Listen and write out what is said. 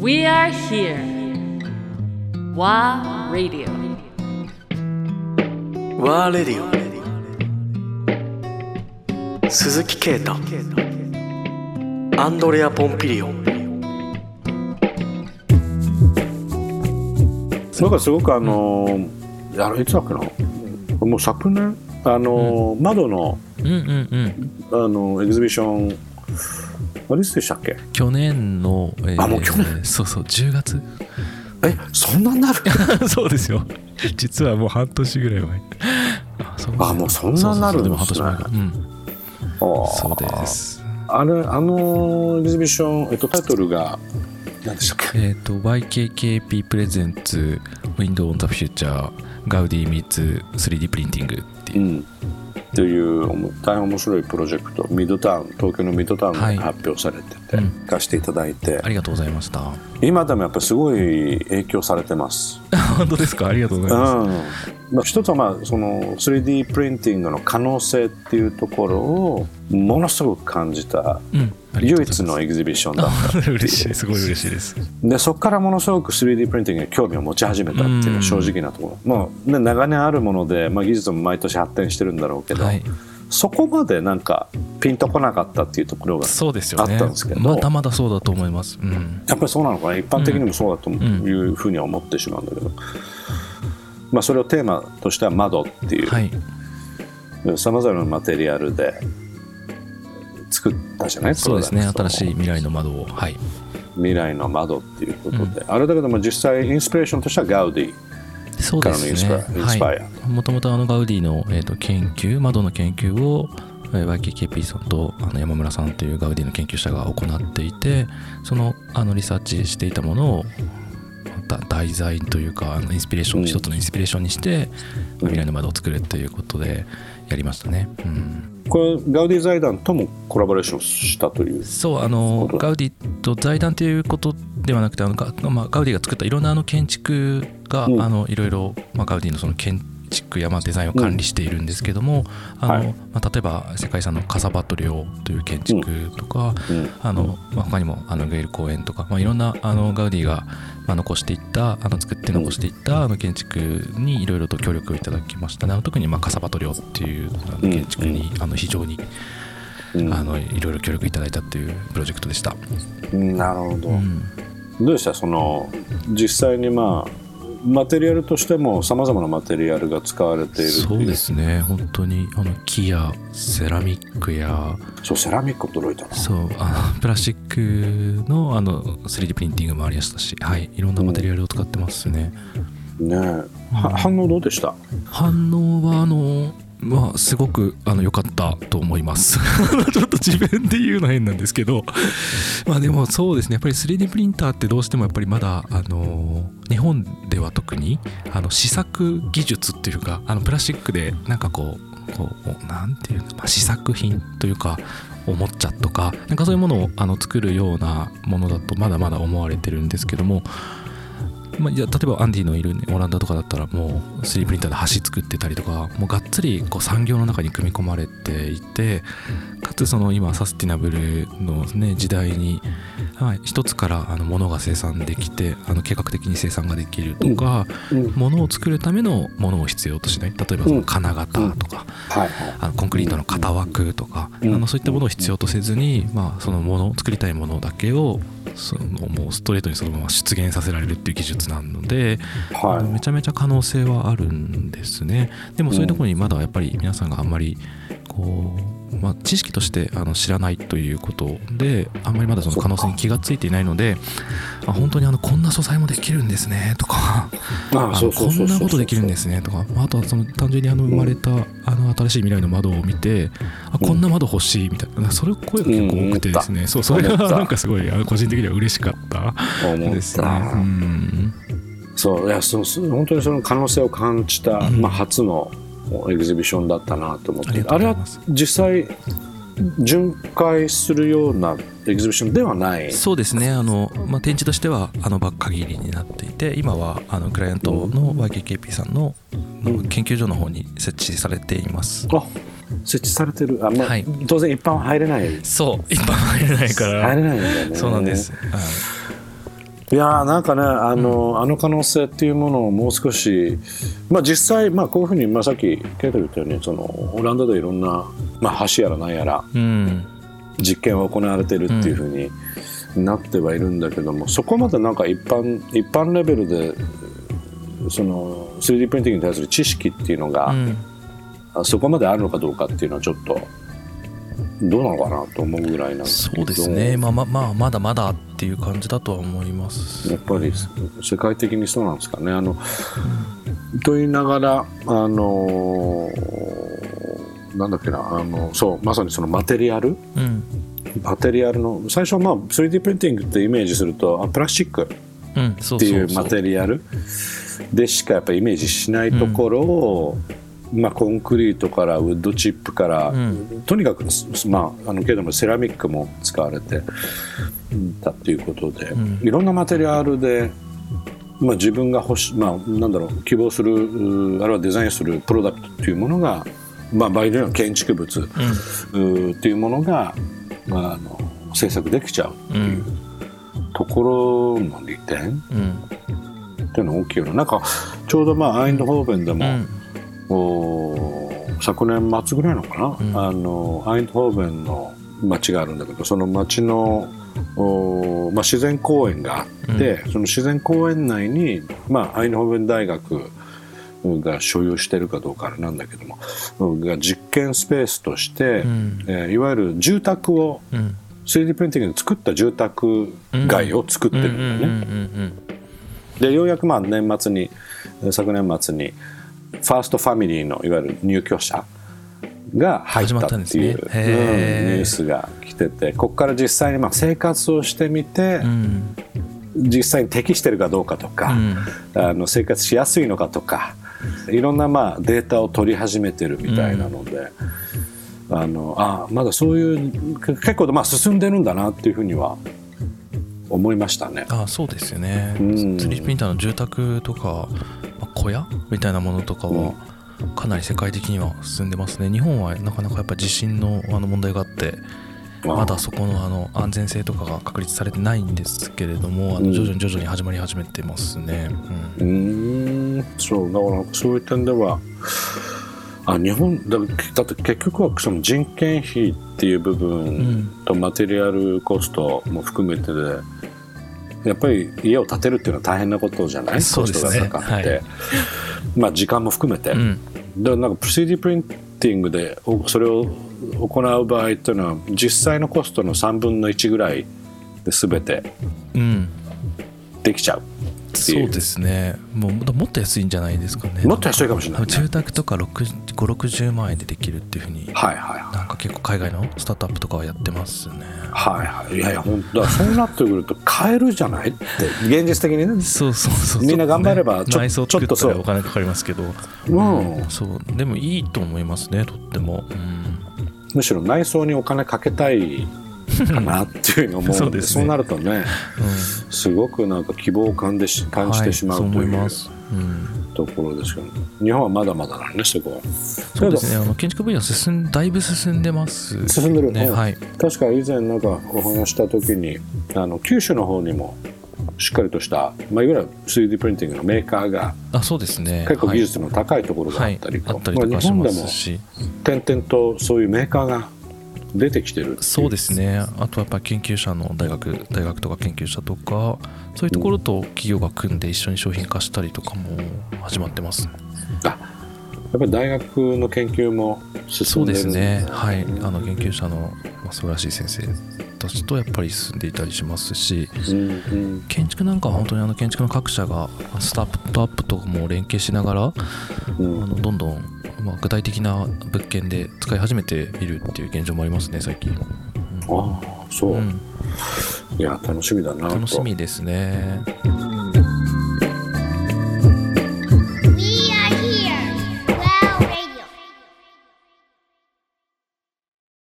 We are here. WA Radio. ワーレディオ鈴木啓太。アンドレア・ポンピリオン。なんかすごくあのー、あのいつだっけな？もう昨年？あのー窓のうんうんうん。あのエキシビションあれでしたっけ？去年の、えーあもう去年？そうそう10月。えそんなになる？そうですよ。実はもう半年ぐらい前。あもうそんなになるんですね。そうでも半年前か。うん。あー。そうです。あれあのエキシビション、えっと、タイトルが何でしたっけ？えっ、と YKKP プレゼンツ Window on the Future ガウディ meets 3D プリンティングっていう。う、んっていう大変面白いプロジェクトミッドタウン東京のミッドタウンではい。発表されてて、うん。貸していただいて。ありがとうございました。今でもやっぱりすごい影響されてます。本当ですか？ありがとうございます、うん。まあ、一つはまあその 3D プリンティングの可能性っていうところをものすごく感じたうん唯一のエキシビションだった。嬉しい。すごい嬉しいです。でそこからものすごく 3D プリンティングに興味を持ち始めたっていうのは正直なところ、まあね、長年あるもので、まあ、技術も毎年発展してるんだろうけど、はい。そこまでなんかピンとこなかったっていうところがあったんですけどまだまだそうだと思います。うん。やっぱりそうなのかな。一般的にもそうだとんいうふうには思ってしまうんだけど、まあ、それをテーマとしては窓っていうはい。さまざまなマテリアルで作ったじゃないそうですね。新しい未来の窓を。はい。未来の窓っていうことで、あれだけども実際インスピレーションとしてはガウディそうですね。もともとあのガウディの、えー、と研究窓の研究をえー YKKP さんとあの山村さんというガウディの研究者が行っていてそのあのリサーチしていたものをまた題材というかあのインスピレーション、うん。一つのインスピレーションにして未来の窓を作るということでやりましたね。うん。これガウディ財団ともコラボレーションしたという。そうあのガウディと財団ということではなくてあのガ,、まあ、ガウディが作ったいろんなあの建築が、うん。あのいろいろ、まあ、ガウディのその建築やまあデザインを管理しているんですけども、あのはい。まあ、例えば世界遺産のカサバトリオという建築とか、うん。あのまあ、他にもあのゲイル公園とか、まあ、いろんなあのガウディがまあ残していったあの作って残していったあの建築にいろいろと協力をいただきました。ね特にまあカサバトリオっていう建築にあの非常にうん。あのいろいろ協力いただいたっていうプロジェクトでした。なるほど、うん。どうでした？その実際にまあマテリアルとしてもさまざまなマテリアルが使われているそうですね。本当にあの木やセラミックやそうセラミック驚いたな。そうあのプラスチックのあの 3D プリンティングもありましたし、はい、いろんなマテリアルを使ってますね。ねえ。は反応どうでした？反応はあのまあすごく良かったと思います。ちょっと自分で言うの変なんですけど。まあでもそうですね。やっぱり 3D プリンターってどうしてもやっぱりまだあの日本では特にあの試作技術っていうかあのプラスチックでなんかこうこうなんていうの、まあ、試作品というかおもちゃとかなんかそういうものをあの作るようなものだとまだまだ思われてるんですけどもまあ、いや例えばアンディのいる、ね、オランダとかだったらもう 3D プリンターで橋作ってたりとかもうがっつりこう産業の中に組み込まれていてかつその今サスティナブルの、ね、時代に、はい、一つからあの物が生産できてあの計画的に生産ができるとか、うん。物を作るためのものを必要としない。例えばその金型とか、あのコンクリートの型枠とか、うん。あのそういったものを必要とせずに、まあ、そのもの作りたいものだけをそのもうストレートにそのまま出現させられるっていう技術なので、はい。めちゃめちゃ可能性はあるんですね。でもそういうところにまだやっぱり皆さんがあんまりこう、まあ、知識としてあの知らないということであんまりまだその可能性に気がついていないのであ本当にあのこんな素材もできるんですねとかあこんなことできるんですすねとか。まああとはその単純にあの生まれたあの新しい未来の窓を見てあこんな窓欲しいみたいなそれ声が結構多くてですね。そうそれがなんかすごい個人的には嬉しかった。ですね。た、うん。そういやそうそう本当にその可能性を感じた、うん。まあ、初のエキシビションだったなと思って。あれは実際巡回するようなエキシビションではない？そうですね。あの、まあ、展示としてはあの場限りになっていて今はあのクライアントの YKKP さんのうん。研究所の方に設置されています。あ設置されてる。あ、まあはい。当然一般は入れない。そう一般入れないから。入れないんだよね。そうなんです、はいいやーなんかねあの,、あの可能性っていうものをもう少し、まあ、実際、まあ、こういうふうに、まあ、さっきケイト言ったようにそのオランダでいろんな、まあ、橋やらなんやらうん。実験は行われてるっていうふうになってはいるんだけども、そこまでなんか一般一般レベルでその 3D プリンティングに対する知識っていうのが、そこまであるのかどうかっていうのはちょっとどうなのかなと思うぐらいなんですそうですね。まあまあまあまだまだっていう感じだとは思います。やっぱり世界的にそうなんですかね。あのと言いながらあのなんだっけなあのそうまさにそのマテリアル？うん。マテリアルの最初はまあ 3D プリンティングってイメージするとあプラスチックっていそうマテリアルでしかやっぱイメージしないところを、まあ、コンクリートからウッドチップから、ん。とにかく、まあ、あのけどもセラミックも使われてたっていうことで、いろん。なマテリアルで、まあ、自分が欲し、まあ、なん。だろう希望するあるいはデザインするプロダクトっていうものが、まあ、場合によっ建築物、っていうものが、まあ、あの制作できちゃうっていうところの利点、うん。っていうのは大きいよねなん。かちょうどまあアインドホーベンでも、お昨年末ぐらいのかな、うん。あのアインドホーベンの町があるん。だけどその町のお、まあ、自然公園があって、その自然公園内に、まあ、アインドホーベン大学が所有してるかどうかあれなんだけどもうんが実験スペースとして、ん。えーいわゆる住宅をうん。3D プリンティングで作った住宅街を作ってるんだよね。うんうんでようやくまあ年末にえー昨年末にファーストファミリーのいわゆる入居者が入ったっていう、始まったんですね。うんへー。ニュースが来ててここから実際にまあ生活をしてみて、うん。実際に適してるかどうかとか、あの生活しやすいのかとかいろんなまあデータを取り始めてるみたいなので、あのあまだそういうけ結構まあ進んでるんだなっていうふうには思いましたね。あそうですよね、うん。3D プリンターの住宅とか、まあ小屋みたいなものとかはかなり世界的には進んでますね。日本はなかなかやっぱ地震のあの問題があってまだそこのあの安全性とかが確立されてないんですけれどもあうん。の徐々に徐々に始まり始めてますね、うーんそうだからそういう点ではあ日本だだって結局はその人件費っていう部分とマテリアルコストも含めてでやっぱり家を建てるっていうのは大変なことじゃない？そうですね。かかって、はい。まあ時間も含めて、うん。でなんか 3D プリンティングでおそれを行う場合っていうのは実際のコストの3分の1ぐらいで全てうん。できちゃううそうですね。もうもっと安いんじゃないですかね。もっと安いかもしれないね。住宅とか560万円でできるっていうふうにはいはいはい。なんか結構海外のスタートアップとかはやってますね。はいはい、いやいや本当だ。そうなってくると買えるじゃない？って現実的にね。そうそうそうみんな頑張ればちょ内装ちょっとそう。お金かかりますけど。うん。そう。でもいいと思いますねとっても、うん。むしろ内装にお金かけたいかなっていうのでそうね。そうなるとねすごくなんか希望を感じし感じてしまうはい、というそう思います、うん。ところですけど、日本はまだまだなんねそこは。そうですね。あの建築分野進んだいぶ進んでます進んでるうんねはい。確か以前なんかお話した時にあの九州の方にもしっかりとした、まあ、いわゆる 3D プリンティングのメーカーがあそうですね。結構技はい。術の高いところがあったりと、はい、あったりとまあかし。ま日本でもすし点々とそういうメーカーが出てきてるそうですね。あとはやっぱり研究者の大学大学とか研究者とかそういうところと企業が組んで一緒に商品化したりとかも始まってます。あやっぱり大学の研究もそ進でるうんですね。はい。あの研究者の、まあ、素晴らしい先生たちとやっぱり進んでいたりしますし。うんうん。建築なんかは本当にあの建築の各社がスタートアップとかも連携しながらあうん。のどんどん、まあ、具体的な物件で使い始めているっていう現状もありますね最近、ああそう、うん、いや楽しみだなと。楽しみですね